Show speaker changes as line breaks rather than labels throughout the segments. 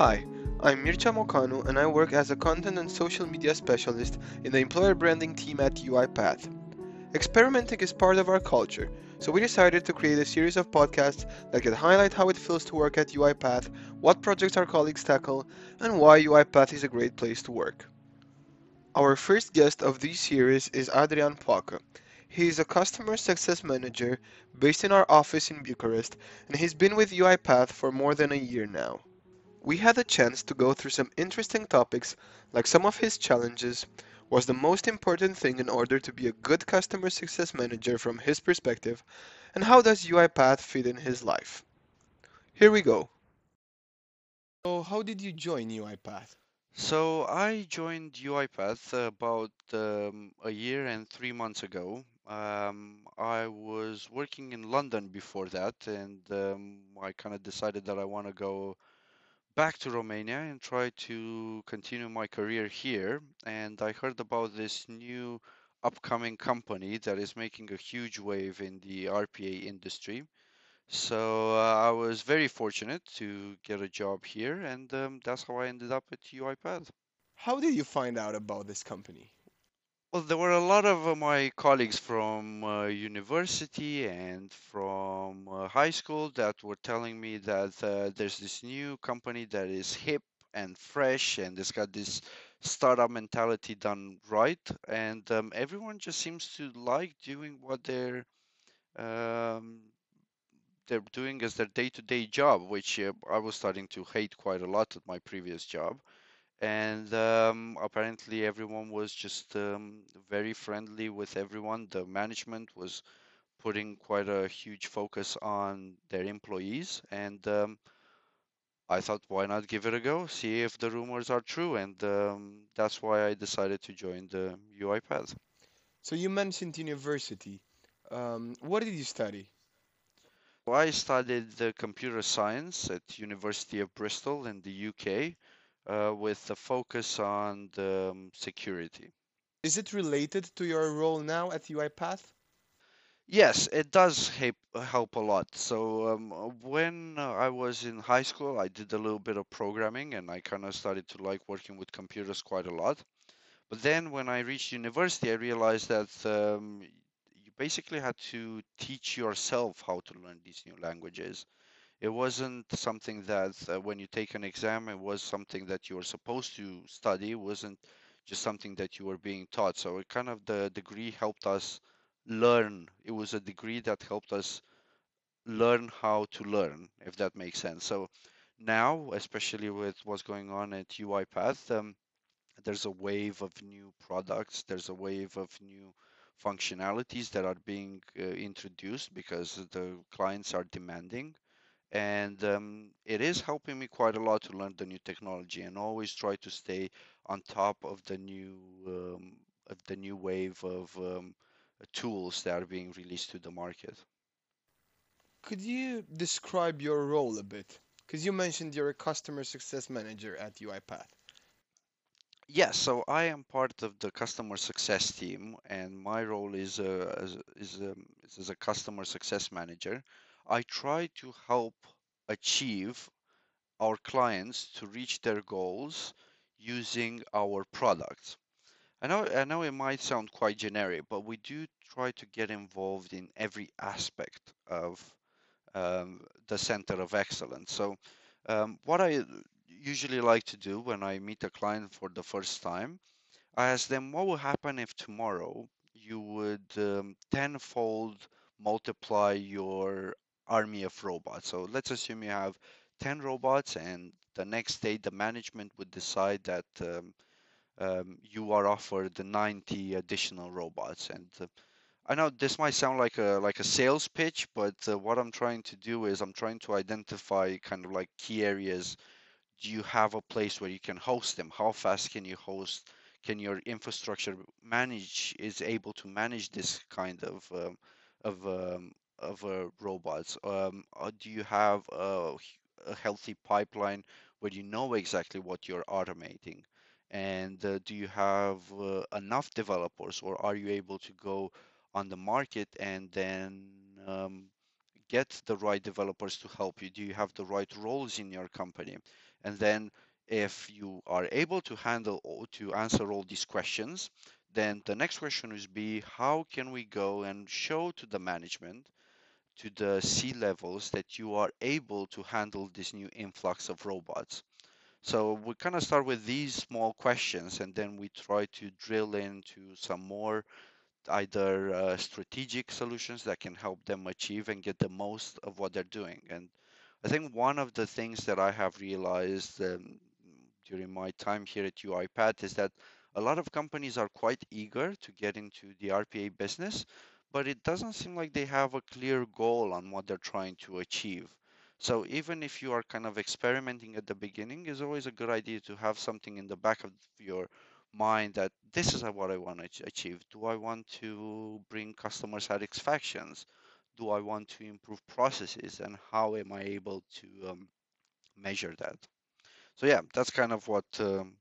Hi, I'm Mircea Mocanu and I work as a content and social media specialist in the employer branding team at UiPath. Experimenting is part of our culture, so we decided to create a series of podcasts that could highlight how it feels to work at UiPath, what projects our colleagues tackle, and why UiPath is a great place to work. Our first guest of this series is Adrian Poacă. He is a customer success manager based in our office in Bucharest, and he's been with UiPath for more than a year now. We had a chance to go through some interesting topics, like some of his challenges, was the most important thing in order to be a good customer success manager from his perspective, and how does UiPath fit in his life. Here we go. So, how did you join UiPath?
So I joined UiPath about um, a year and three months ago. Um, I was working in London before that, and um, I kind of decided that I want to go back to Romania and try to continue my career here. And I heard about this new upcoming company that is making a huge wave in the RPA industry. So uh, I was very fortunate to get a job here, and um, that's how I ended up at UiPath.
How did you find out about this company?
Well, there were a lot of uh, my colleagues from uh, university and from uh, high school that were telling me that uh, there's this new company that is hip and fresh and it's got this startup mentality done right. And um, everyone just seems to like doing what they're um, they're doing as their day-to-day job, which uh, I was starting to hate quite a lot at my previous job and um, apparently everyone was just um, very friendly with everyone. The management was putting quite a huge focus on their employees, and um, I thought, why not give it a go, see if the rumors are true, and um, that's why I decided to join the UiPath.
So you mentioned university. Um, what did you study?
I studied the computer science at University of Bristol in the UK uh, with a focus on the um, security.
Is it related to your role now at UiPath?
Yes, it does help help a lot. So um, when I was in high school, I did a little bit of programming, and I kind of started to like working with computers quite a lot. But then when I reached university, I realized that um, you basically had to teach yourself how to learn these new languages it wasn't something that uh, when you take an exam it was something that you were supposed to study. It wasn't just something that you were being taught. So it kind of the degree helped us learn. It was a degree that helped us learn how to learn if that makes sense. So now especially with what's going on at uipath um, there's a wave of new products. There's a wave of new functionalities that are being uh, introduced because the clients are demanding and um, it is helping me quite a lot to learn the new technology and always try to stay on top of the new um, of the new wave of um, tools that are being released to the market.
Could you describe your role a bit? Because you mentioned you're a customer success manager at UiPath.
Yes, so I am part of the customer success team, and my role is uh, is, um, is as a customer success manager. I try to help achieve our clients to reach their goals using our products. I know, I know it might sound quite generic, but we do try to get involved in every aspect of um, the center of excellence. So, um, what I usually like to do when I meet a client for the first time, I ask them, what will happen if tomorrow you would um, tenfold multiply your army of robots. So let's assume you have 10 robots and the next day the management would decide that um, um, you are offered the 90 additional robots. And uh, I know this might sound like a like a sales pitch, but uh, what I'm trying to do is I'm trying to identify kind of like key areas. Do you have a place where you can host them? How fast can you host? Can your infrastructure manage is able to manage this kind of um, of um, of uh, robots? Um, do you have a, a, healthy pipeline where you know exactly what you're automating? And uh, do you have uh, enough developers, or are you able to go on the market and then um, get the right developers to help you? Do you have the right roles in your company? And then if you are able to handle or to answer all these questions, then the next question would be how can we go and show to the management, to the C levels that you are able to handle this new influx of robots. So we kind of start with these small questions and then we try to drill into some more either uh, strategic solutions that can help them achieve and get the most of what they're doing. And I think one of the things that I have realized um, during my time here at UiPath is that a lot of companies are quite eager to get into the RPA business, but it doesn't seem like they have a clear goal on what they're trying to achieve. So even if you are kind of experimenting at the beginning, it's always a good idea to have something in the back of your mind that this is what I want to achieve. Do I want to bring customer satisfactions? Do I want to improve processes? And how am I able to um, measure that? So yeah, that's kind of what um,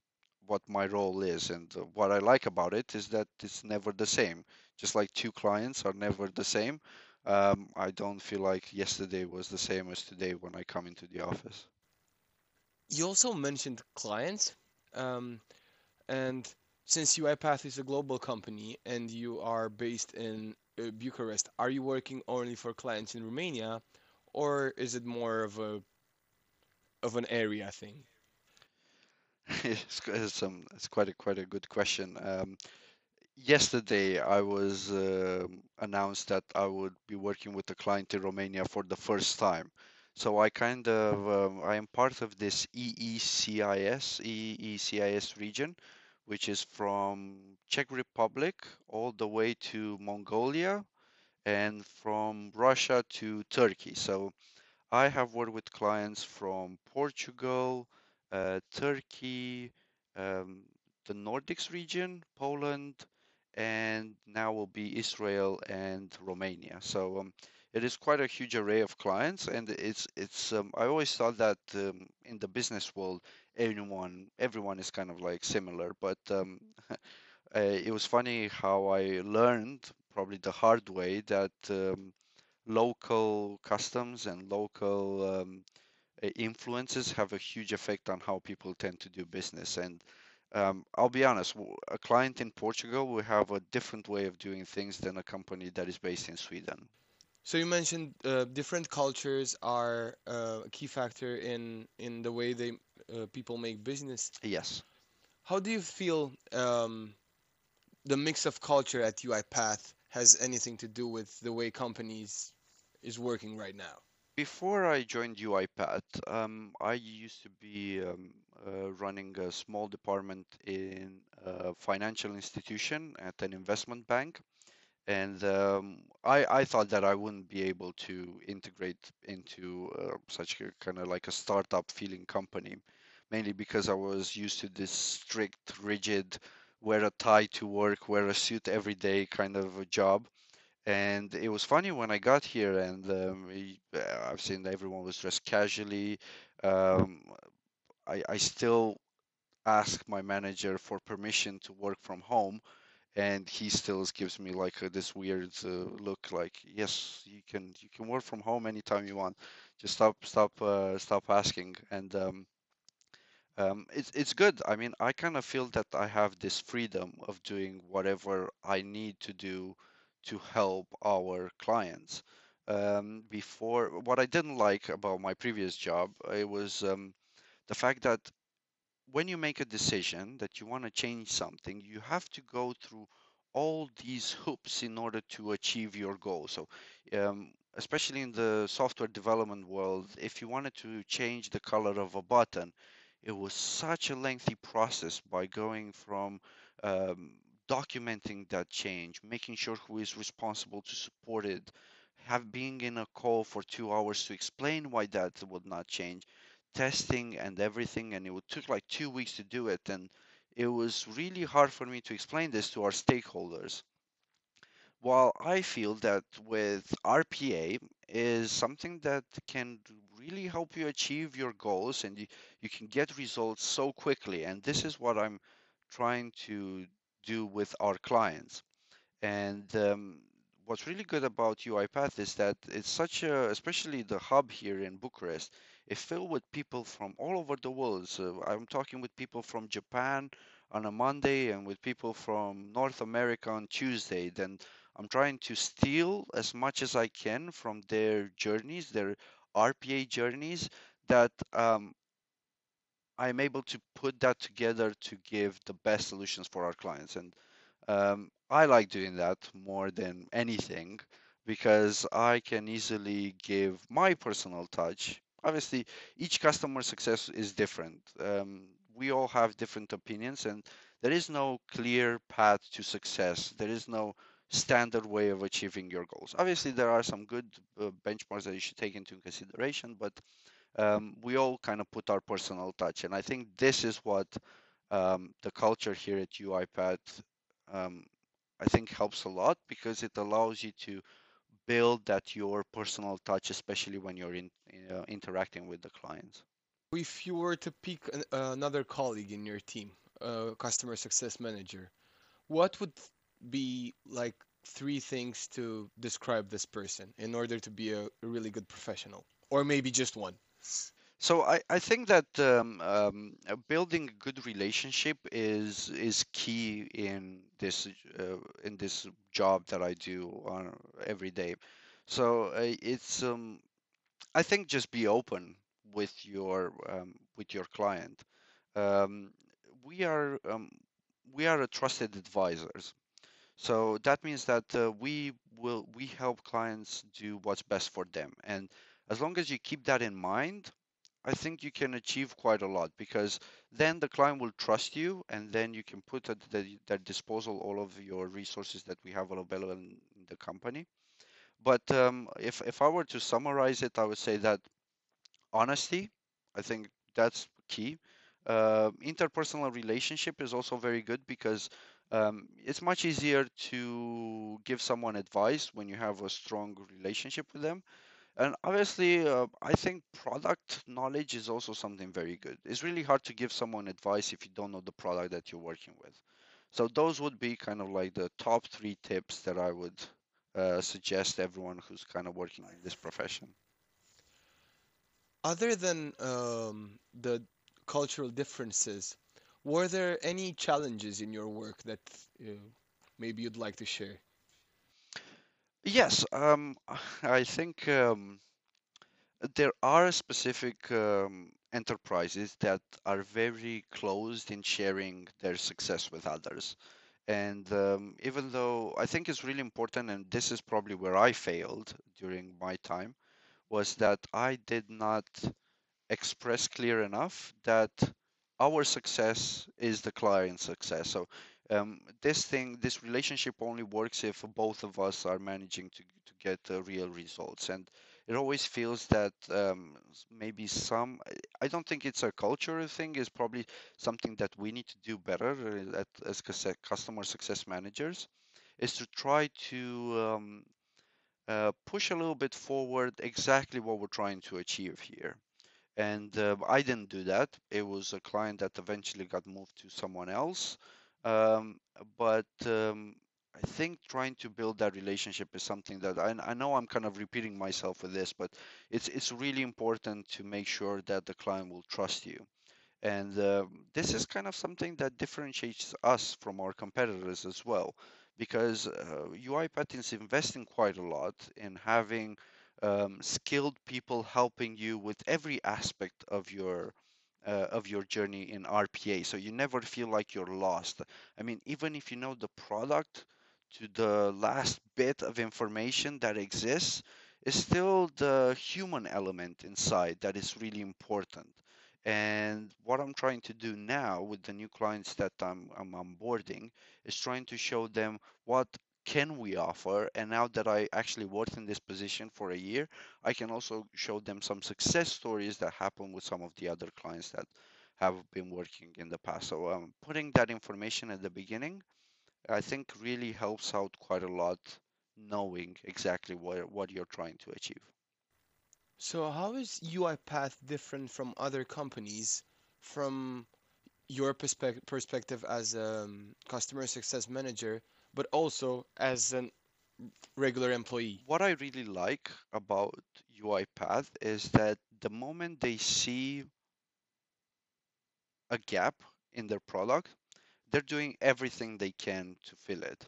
what my role is, and what I like about it is that it's never the same. Just like two clients are never the same. Um, I don't feel like yesterday was the same as today when I come into the office.
You also mentioned clients. Um, And since UiPath is a global company and you are based in uh, Bucharest, are you working only for clients in Romania, or is it more of a of an area thing?
It's, it's, um, it's quite a quite a good question. Um, yesterday, I was um announced that I would be working with a client in Romania for the first time. So I kind of um, I am part of this EECIS EECIS region, which is from Czech Republic all the way to Mongolia and from Russia to Turkey. So I have worked with clients from Portugal, uh, Turkey, um, the Nordics region, Poland, and now will be Israel and Romania. So um, it is quite a huge array of clients, and it's it's. Um, I always thought that um, in the business world, everyone everyone is kind of like similar, but um, uh, it was funny how I learned probably the hard way that. Um, local customs and local um, uh, influences have a huge effect on how people tend to do business. And um, I'll be honest, a client in Portugal will have a different way of doing things than a company that is based in Sweden.
So you mentioned uh, different cultures are uh, a key factor in in the way they uh, people make business.
Yes.
How do you feel um, the mix of culture at UiPath has anything to do with the way companies is working right now?
Before I joined UiPath, um, I used to be um, uh, running a small department in a financial institution at an investment bank. And um, I, I thought that I wouldn't be able to integrate into uh, such a kind of like a startup feeling company, mainly because I was used to this strict, rigid, wear a tie to work, wear a suit every day kind of a job. And it was funny when I got here, and um, uh, I've seen everyone was dressed casually. Um, I, I still ask my manager for permission to work from home and he still gives me like this weird uh, look like yes you can you can work from home anytime you want just stop stop uh, stop asking and um, um, it's it's good I mean I kind of feel that I have this freedom of doing whatever I need to do to help our clients um, before what I didn't like about my previous job it was um, the fact that when you make a decision that you want to change something, you have to go through all these hoops in order to achieve your goal. So, um, especially in the software development world, if you wanted to change the color of a button, it was such a lengthy process by going from um, documenting that change, making sure who is responsible to support it, have being in a call for two hours to explain why that would not change testing and everything, and it would took like two weeks to do it, and it was really hard for me to explain this to our stakeholders. While I feel that with RPA is something that can really help you achieve your goals, and you, you can get results so quickly, and this is what I'm trying to do with our clients. And um, what's really good about UiPath is that it's such a, especially the hub here in Bucharest, is filled with people from all over the world. So I'm talking with people from Japan on a Monday and with people from North America on Tuesday. Then I'm trying to steal as much as I can from their journeys, their RPA journeys, that um, I'm able to put that together to give the best solutions for our clients. And um, I like doing that more than anything because I can easily give my personal touch. Obviously, each customer success is different. Um, we all have different opinions, and there is no clear path to success. There is no standard way of achieving your goals. Obviously, there are some good uh, benchmarks that you should take into consideration, but um, we all kind of put our personal touch. And I think this is what um, the culture here at UiPath, um, I think helps a lot because it allows you to build that your personal touch, especially when you're in, uh, interacting with the clients.
If you were to pick an, another colleague in your team, a customer success manager, what would be like three things to describe this person in order to be a really good professional? Or maybe just one.
So I, I think that um, um, uh, building a good relationship is is key in this uh, in this job that I do on every day. So uh, it's um, I think just be open with your um, with your client. Um, we are um, we are a trusted advisors. So that means that uh, we will we help clients do what's best for them, and as long as you keep that in mind, I think you can achieve quite a lot because then the client will trust you and then you can put at the, their disposal all of your resources that we have available in, the company. But um, if, if I were to summarize it, I would say that honesty, I think that's key. Uh, interpersonal relationship is also very good because um, it's much easier to give someone advice when you have a strong relationship with them and obviously, uh, I think product knowledge is also something very good. It's really hard to give someone advice if you don't know the product that you're working with. So those would be kind of like the top three tips that I would uh, suggest everyone who's kind of working in this profession.
Other than um, the cultural differences, were there any challenges in your work that uh, maybe you'd like to share?
Yes, um, I think um, there are specific um, enterprises that are very closed in sharing their success with others. And um, even though I think it's really important, and this is probably where I failed during my time, was that I did not express clear enough that our success is the client's success. So um, this thing, this relationship only works if both of us are managing to, to get uh, real results. And it always feels that um, maybe some, I don't think it's a cultural thing, it's probably something that we need to do better uh, at, as customer success managers, is to try to um, uh, push a little bit forward exactly what we're trying to achieve here. And uh, I didn't do that. It was a client that eventually got moved to someone else. Um, but um, I think trying to build that relationship is something that I, I know I'm kind of repeating myself with this, but it's it's really important to make sure that the client will trust you. And uh, this is kind of something that differentiates us from our competitors as well, because uh, UiPath is investing quite a lot in having um, skilled people helping you with every aspect of your uh, of your journey in RPA. So you never feel like you're lost. I mean, even if you know the product to the last bit of information that exists, is still the human element inside that is really important. And what I'm trying to do now with the new clients that I'm, I'm onboarding is trying to show them what can we offer? And now that i actually worked in this position for a year i can also show them some success stories that happen with some of the other clients that have been working in the past. So um, putting that information at the beginning i think really helps out quite a lot knowing exactly what, what you're trying to achieve.
So how is UiPath different from other companies from your perspective perspective as a um, customer success manager but also as a regular employee.
What I really like about UiPath is that the moment they see a gap in their product, they're doing everything they can to fill it.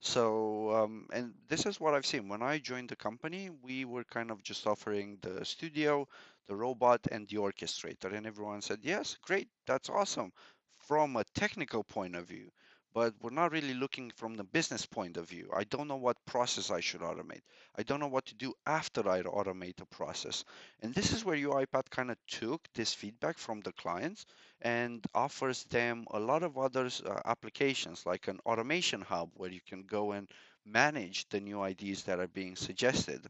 So, um, and this is what I've seen. When I joined the company, we were kind of just offering the studio, the robot, and the orchestrator. And everyone said, yes, great, that's awesome from a technical point of view. But we're not really looking from the business point of view. I don't know what process I should automate. I don't know what to do after I automate a process. And this is where UiPath kind of took this feedback from the clients and offers them a lot of other uh, applications like an automation hub where you can go and manage the new ideas that are being suggested.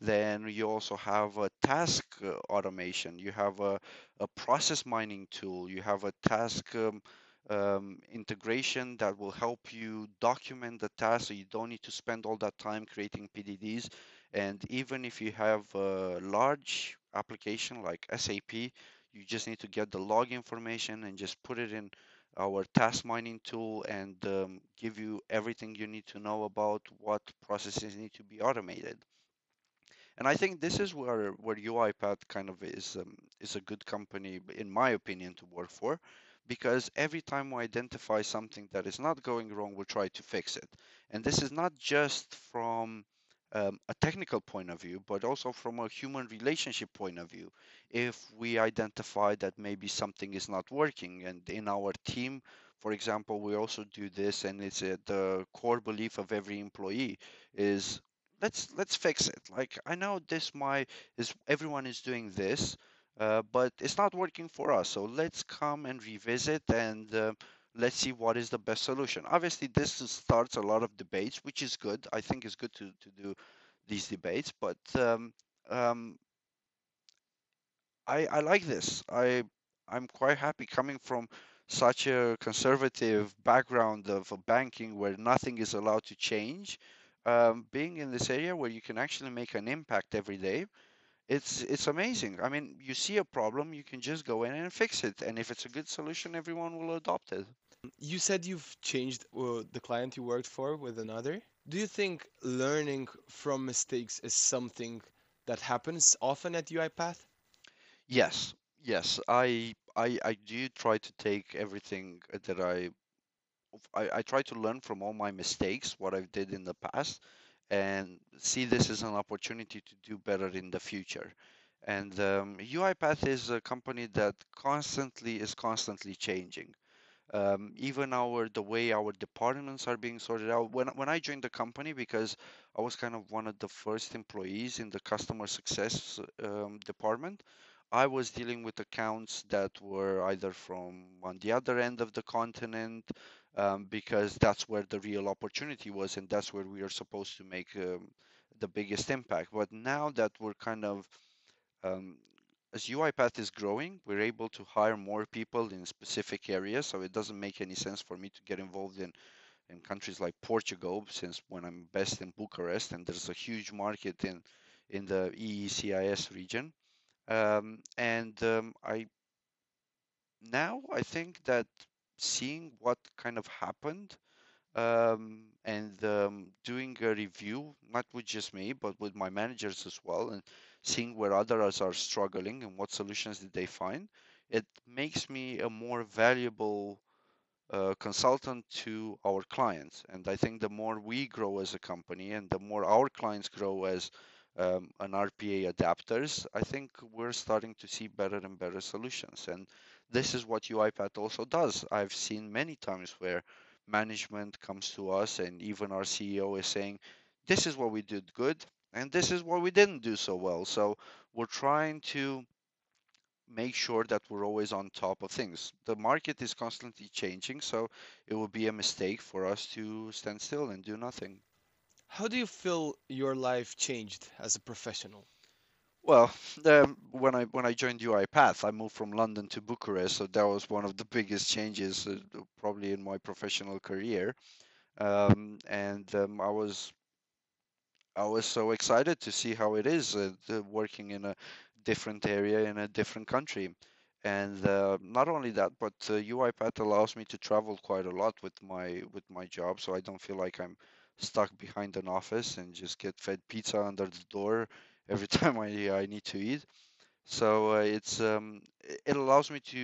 Then you also have a task uh, automation, you have a, a process mining tool, you have a task um, um, integration that will help you document the task so you don't need to spend all that time creating PDDs. And even if you have a large application like SAP, you just need to get the log information and just put it in our task mining tool and um, give you everything you need to know about what processes need to be automated. And I think this is where where UiPath kind of is um, is a good company, in my opinion, to work for, because every time we identify something that is not going wrong, we try to fix it. And this is not just from um, a technical point of view, but also from a human relationship point of view. If we identify that maybe something is not working, and in our team, for example, we also do this, and it's uh, the core belief of every employee is let's let's fix it. Like I know this my is everyone is doing this, uh, but it's not working for us. So let's come and revisit and uh, let's see what is the best solution. Obviously, this starts a lot of debates, which is good. I think it's good to to do these debates, but um, um, I I like this. I I'm quite happy coming from such a conservative background of banking where nothing is allowed to change um, being in this area where you can actually make an impact every day, it's it's amazing. I mean, you see a problem, you can just go in and fix it, and if it's a good solution, everyone will adopt it.
You said you've changed uh, the client you worked for with another. Do you think learning from mistakes is something that happens often at UiPath?
Yes, yes, I I I do try to take everything that I I, I try to learn from all my mistakes, what I did in the past, and see this as an opportunity to do better in the future. And um, UiPath is a company that constantly is constantly changing. Um, even our the way our departments are being sorted out. When when I joined the company, because I was kind of one of the first employees in the customer success um, department, I was dealing with accounts that were either from on the other end of the continent, um, because that's where the real opportunity was, and that's where we are supposed to make um, the biggest impact. But now that we're kind of um, as UiPath is growing, we're able to hire more people in specific areas. So it doesn't make any sense for me to get involved in in countries like Portugal, since when I'm best in Bucharest, and there's a huge market in in the EECIS region. Um, and um, I now I think that seeing what kind of happened um, and um, doing a review, not with just me, but with my managers as well, and seeing where others are struggling and what solutions did they find, it makes me a more valuable uh, consultant to our clients. And I think the more we grow as a company and the more our clients grow as um, an RPA adapters, I think we're starting to see better and better solutions. And this is what UiPath also does. I've seen many times where management comes to us and even our CEO is saying, this is what we did good and this is what we didn't do so well. So we're trying to make sure that we're always on top of things. The market is constantly changing, so it would be a mistake for us to stand still and do nothing.
How do you feel your life changed as a professional?
Well, when I when I joined UiPath, I moved from London to Bucharest, so that was one of the biggest changes uh, probably in my professional career. Um, and um, I was I was so excited to see how it is uh, working in a different area in a different country. And uh, not only that, but uh, UiPath allows me to travel quite a lot with my with my job, so I don't feel like I'm stuck behind an office and just get fed pizza under the door every time I I need to eat. So uh, it's um, it allows me to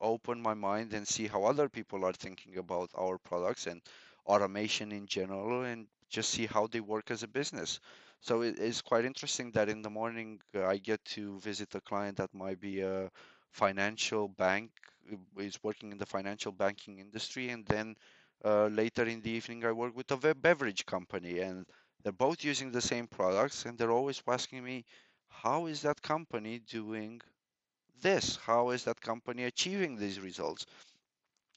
open my mind and see how other people are thinking about our products and automation in general, and just see how they work as a business. So it is quite interesting that in the morning uh, I get to visit a client that might be a financial bank, uh, is working in the financial banking industry, and then uh, later in the evening I work with a beverage company, and they're both using the same products, and they're always asking me how is that company doing this? How is that company achieving these results?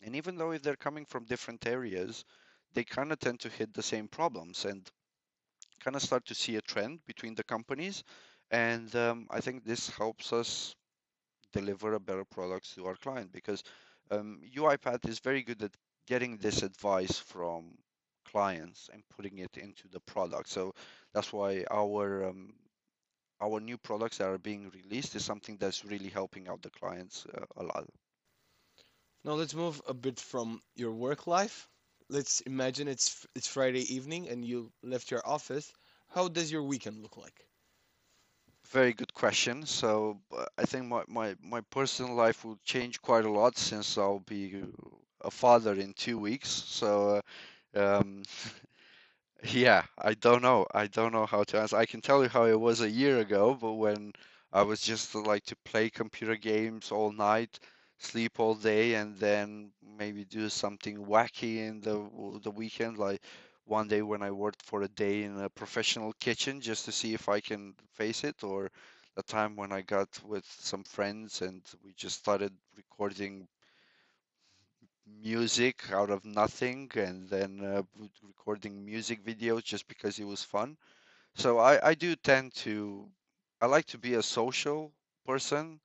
And even though if they're coming from different areas, they kind of tend to hit the same problems and kind of start to see a trend between the companies. And um, I think this helps us deliver a better product to our client because um, UiPath is very good at getting this advice from clients and putting it into the product. So that's why our um, our new products that are being released is something that's really helping out the clients uh, a lot.
Now let's move a bit from your work life. Let's imagine it's it's Friday evening and you left your office. How does your weekend look like?
Very good question. So uh, I think my, my, my personal life will change quite a lot since I'll be a father in two weeks. So uh, um, Yeah, I don't know. I don't know how to answer. I can tell you how it was a year ago, but when I was just uh, like to play computer games all night, sleep all day, and then maybe do something wacky in the the weekend. Like one day when I worked for a day in a professional kitchen just to see if I can face it, or the time when I got with some friends and we just started recording music out of nothing and then uh, recording music videos just because it was fun. So I, I do tend to, I like to be a social person,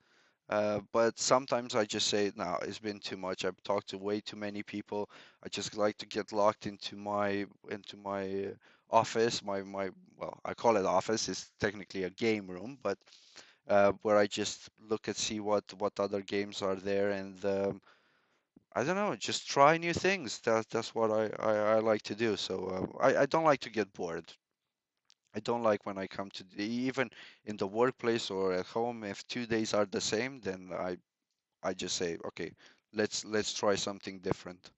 uh, but sometimes I just say, no, it's been too much. I've talked to way too many people. I just like to get locked into my into my office, my my well, I call it office. It's technically a game room, but uh, where I just look and see what what other games are there and um, I don't know, just try new things. That that's what I I, I like to do. So uh, I I don't like to get bored. I don't like when I come to the, even in the workplace or at home. If two days are the same, then I I just say, okay, let's let's try something different.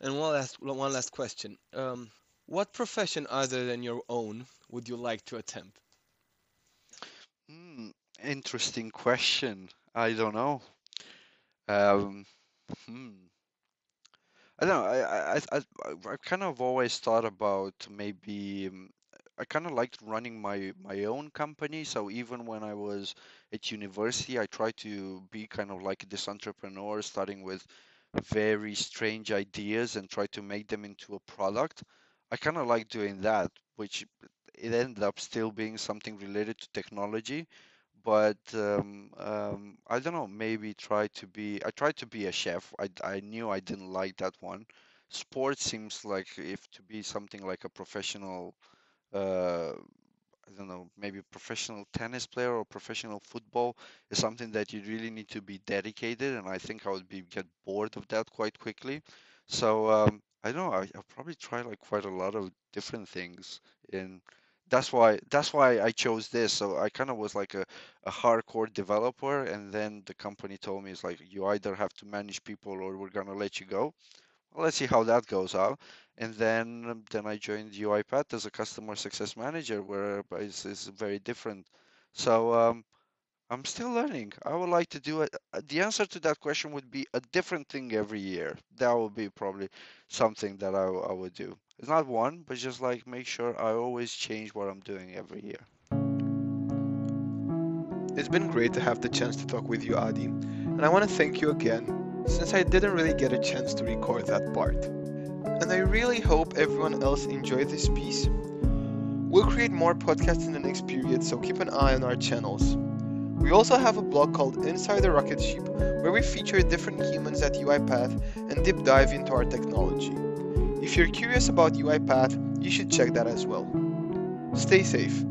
And one last one last question. Um, what profession other than your own would you like to attempt?
Hmm, interesting question. I don't know. Um, hmm. I don't know. I I I I I kind of always thought about maybe um, I kind of liked running my my own company. So even when I was at university, I tried to be kind of like this entrepreneur, starting with very strange ideas and try to make them into a product. I kind of like doing that, which it ended up still being something related to technology but um, um, I don't know. Maybe try to be. I tried to be a chef. I I knew I didn't like that one. Sports seems like if to be something like a professional. Uh, I don't know. Maybe professional tennis player or professional football is something that you really need to be dedicated, and I think I would be get bored of that quite quickly. So um, I don't know. I, I'll probably try like quite a lot of different things in that's why that's why I chose this. So I kind of was like a, a hardcore developer, and then the company told me it's like you either have to manage people or we're gonna let you go. Well, let's see how that goes out. And then um, then I joined UiPath as a customer success manager, where it's, it's very different. So um, I'm still learning. I would like to do it. uh, The answer to that question would be a different thing every year. That would be probably something that I, I would do. It's not one, but just like make sure I always change what I'm doing every year.
It's been great to have the chance to talk with you, Adi, and I want to thank you again, since I didn't really get a chance to record that part. And I really hope everyone else enjoyed this piece. We'll create more podcasts in the next period, so keep an eye on our channels. We also have a blog called Inside the Rocket Ship, where we feature different humans at UiPath and deep dive into our technology. If you're curious about UiPath, you should check that as well. Stay safe.